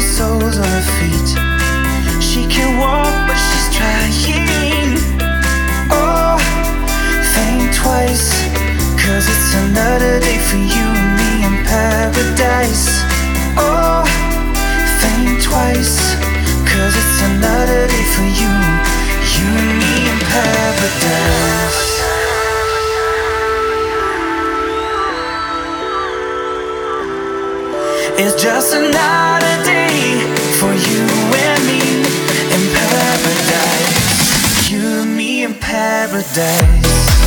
her soles on her feet. She can walk, but she's trying. Oh, think twice, cause it's another day for you and me in paradise. Oh, think twice, cause it's another day for you, you and me in paradise. It's just another day for you and me in paradise. You me in paradise.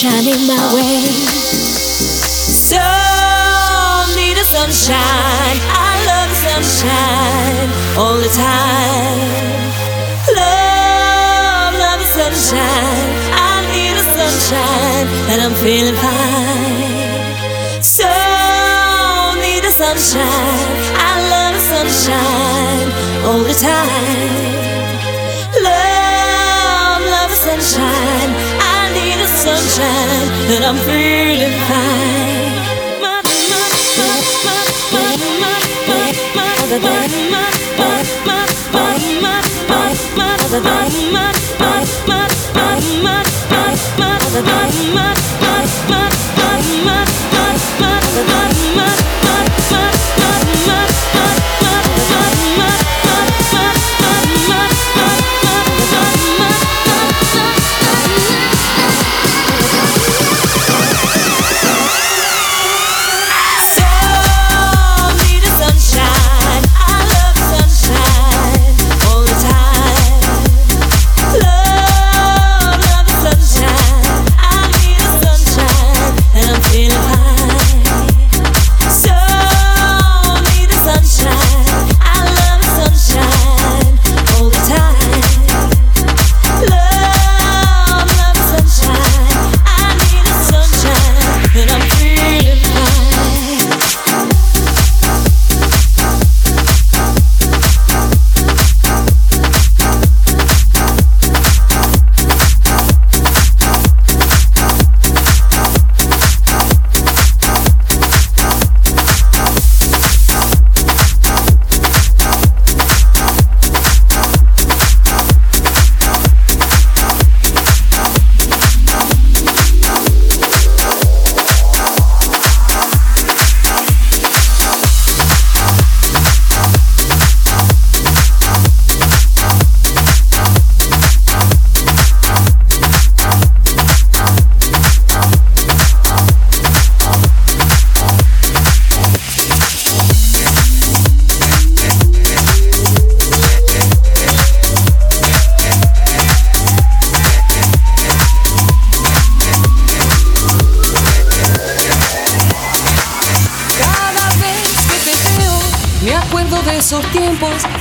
shining my way. so need the sunshine. I love the sunshine all the time. Love, love the sunshine. I need the sunshine, and I'm feeling fine. So need the sunshine. I love the sunshine all the time. Love, love the sunshine sunshine and I'm feeling fine.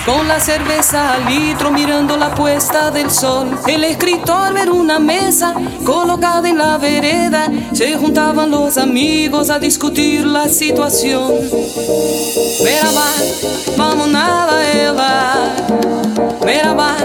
Con la cerveza al litro mirando la puesta del sol. El escritor ver una mesa colocada en la vereda. Se juntaban los amigos a discutir la situación. Merhaba, vamos nada, ela. Merhaba,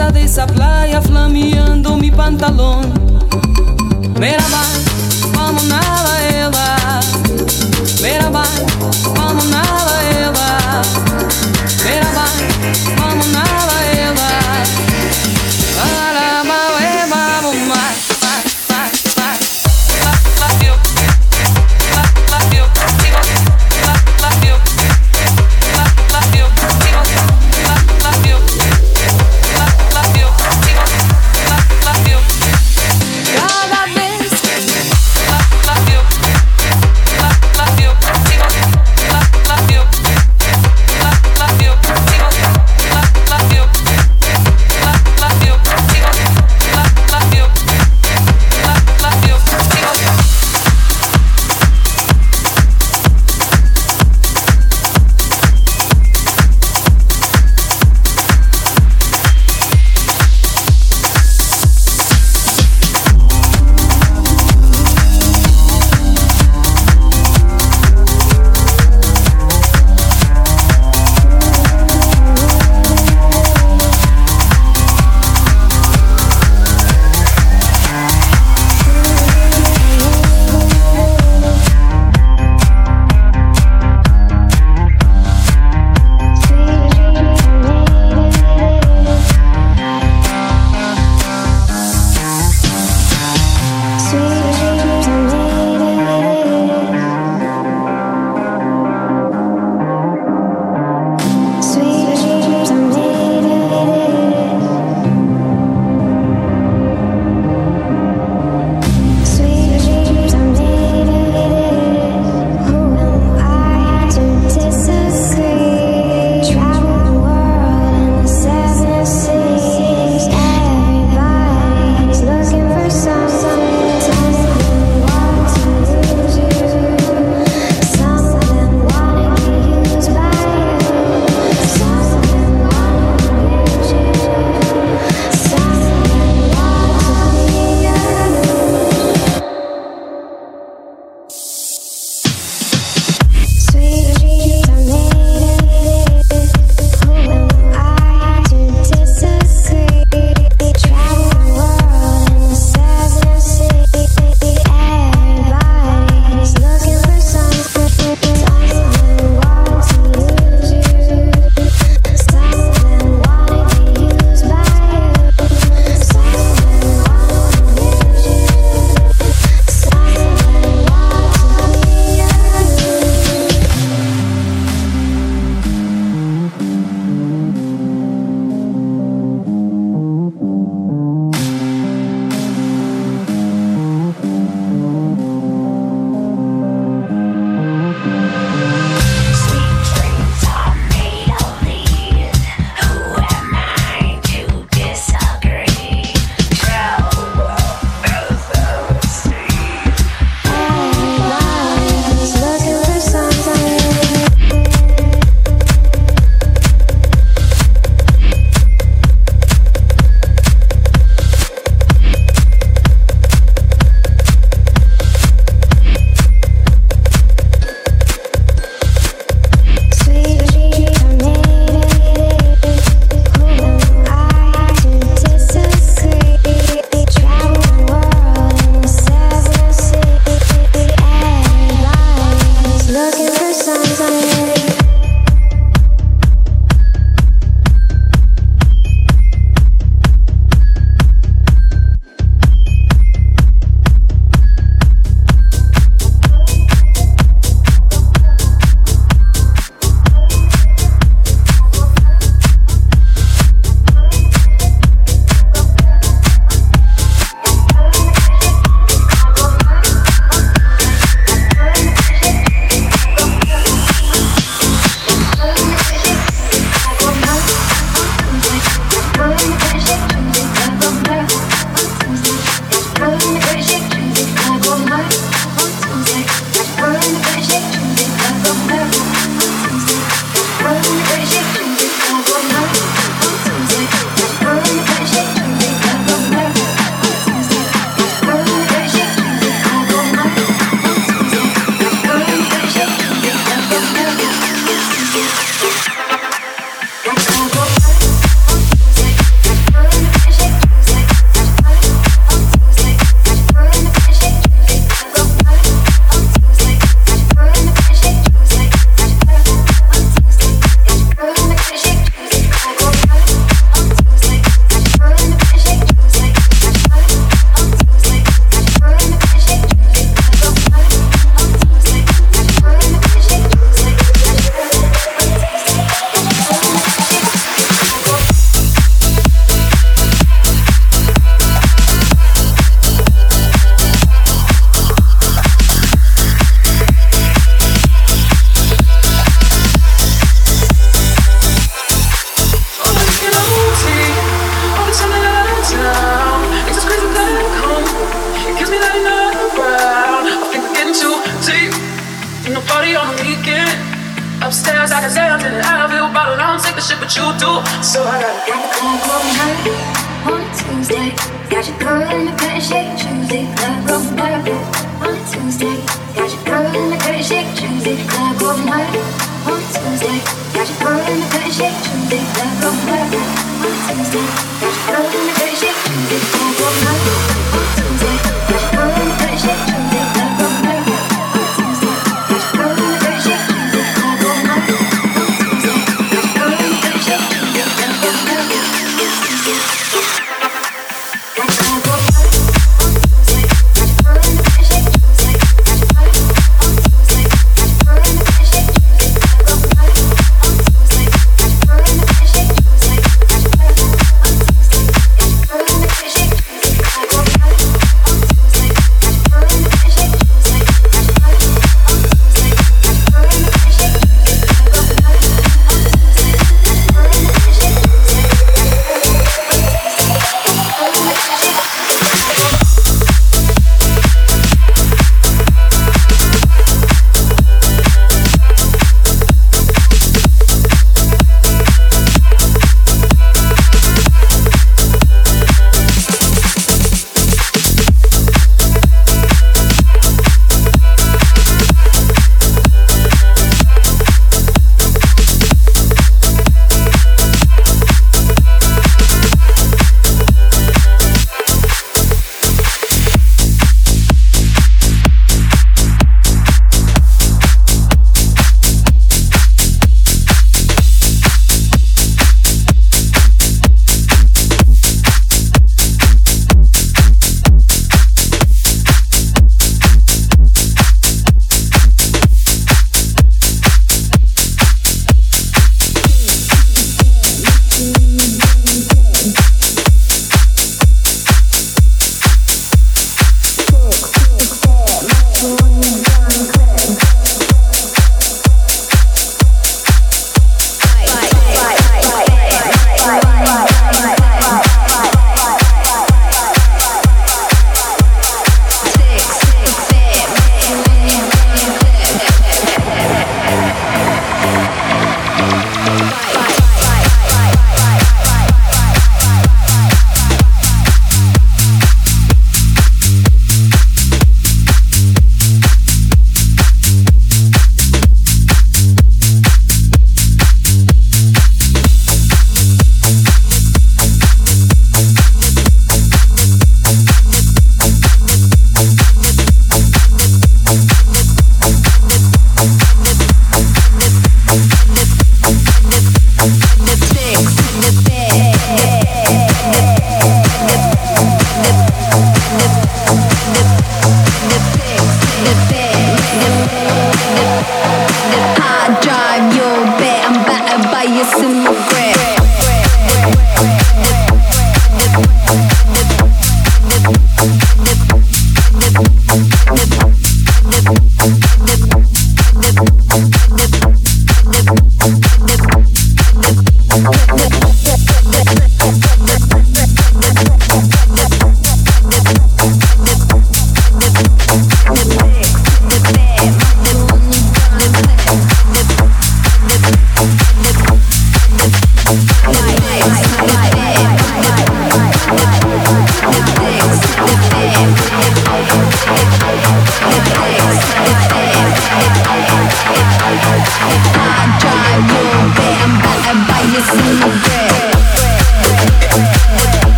cabeza de esa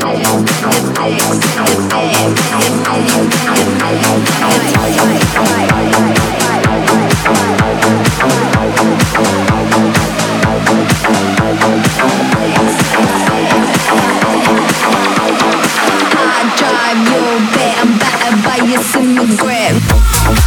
Drive your bit, I'm better by your grip.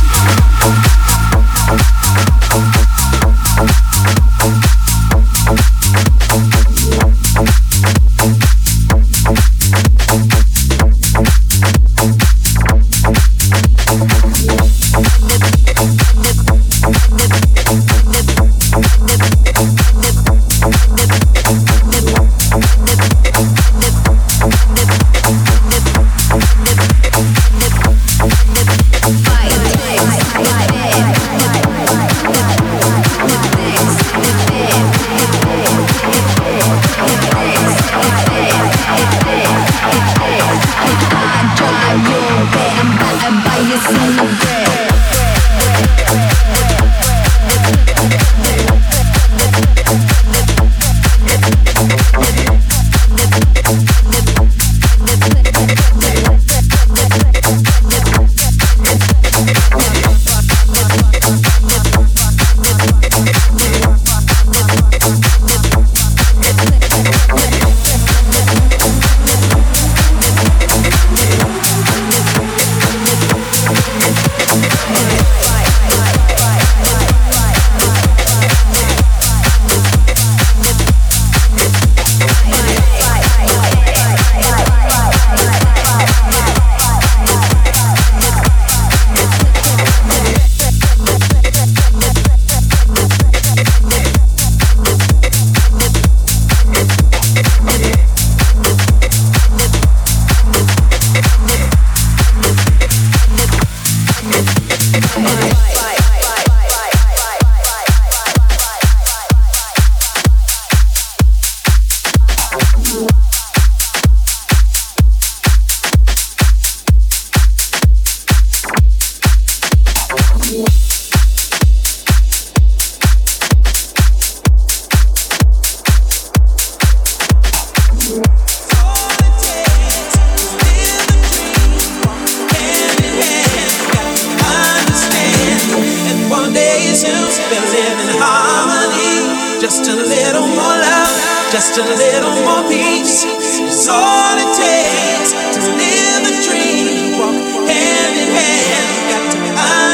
Just a little more love, just a little more peace. It's all it takes to live the dream. Walk hand in hand, got to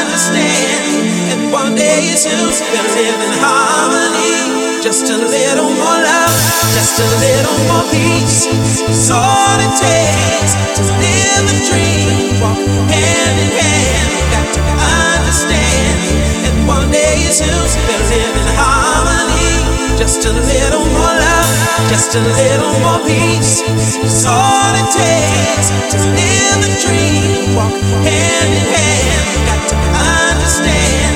understand. And one day soon we'll live in harmony. Just a little more love, just a little more peace. It's all it takes to live the dream. Walk hand in hand. Jesus, better live in harmony. Just a little more love, just a little more peace. It's all it takes to live the dream. Walk hand in hand, got to understand.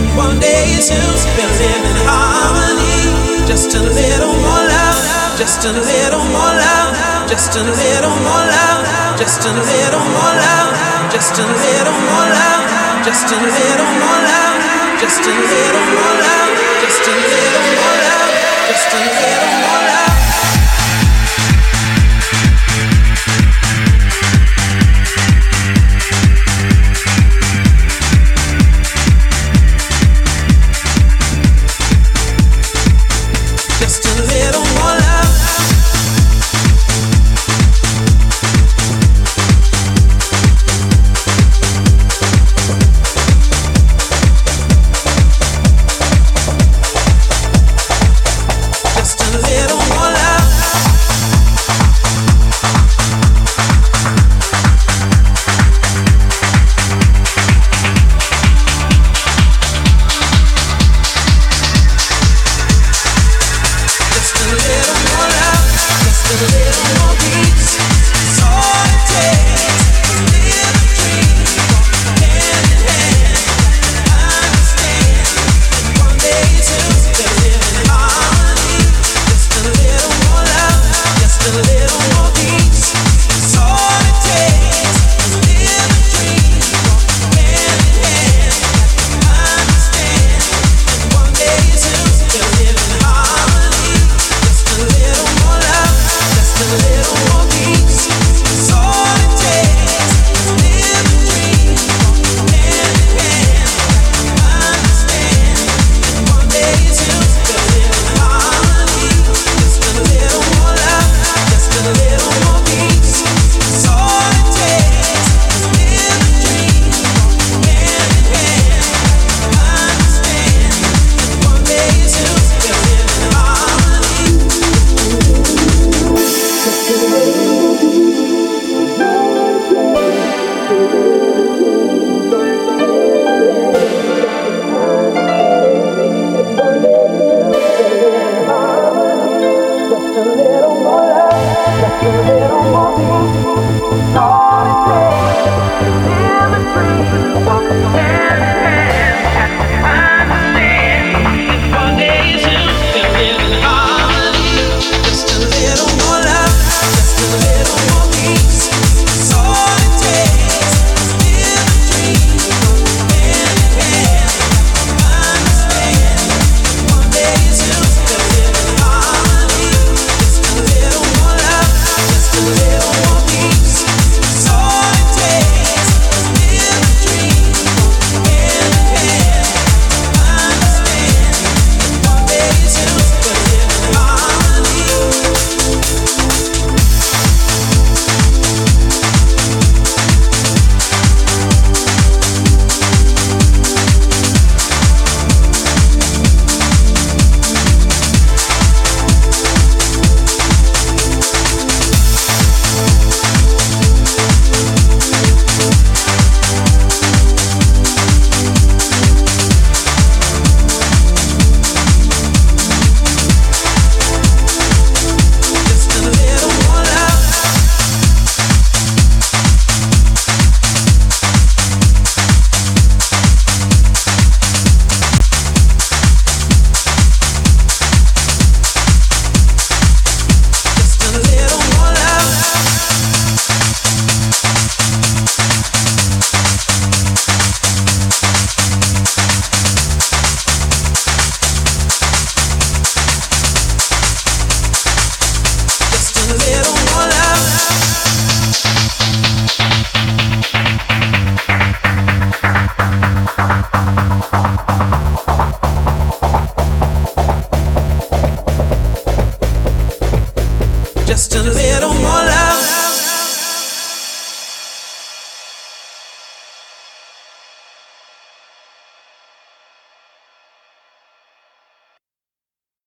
And one day, Jesus, better live in harmony. Just a little more love, just a little more love, just a little more love, just a little more love, just a little more love, just a little more love. Just a little more love, just a little more love, just a little more love.